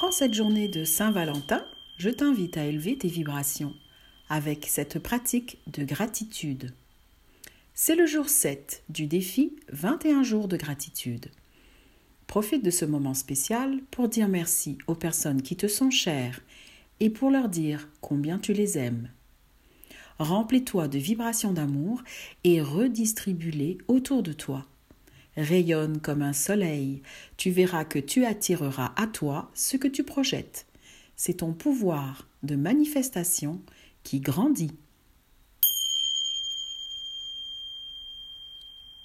En cette journée de Saint-Valentin, je t'invite à élever tes vibrations avec cette pratique de gratitude. C'est le jour 7 du défi 21 jours de gratitude. Profite de ce moment spécial pour dire merci aux personnes qui te sont chères et pour leur dire combien tu les aimes. Remplis-toi de vibrations d'amour et redistribue-les autour de toi rayonne comme un soleil, tu verras que tu attireras à toi ce que tu projettes. C'est ton pouvoir de manifestation qui grandit.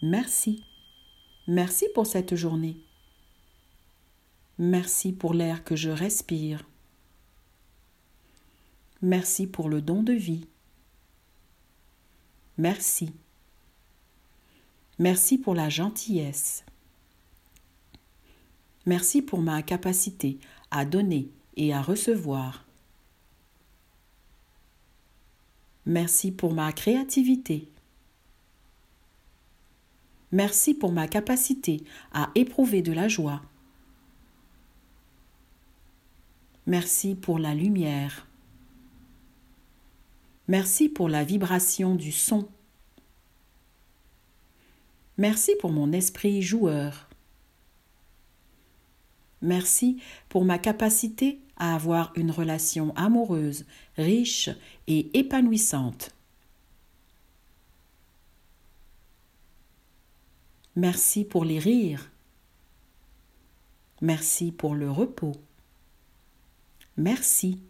Merci. Merci pour cette journée. Merci pour l'air que je respire. Merci pour le don de vie. Merci. Merci pour la gentillesse. Merci pour ma capacité à donner et à recevoir. Merci pour ma créativité. Merci pour ma capacité à éprouver de la joie. Merci pour la lumière. Merci pour la vibration du son Merci pour mon esprit joueur. Merci pour ma capacité à avoir une relation amoureuse, riche et épanouissante. Merci pour les rires. Merci pour le repos. Merci.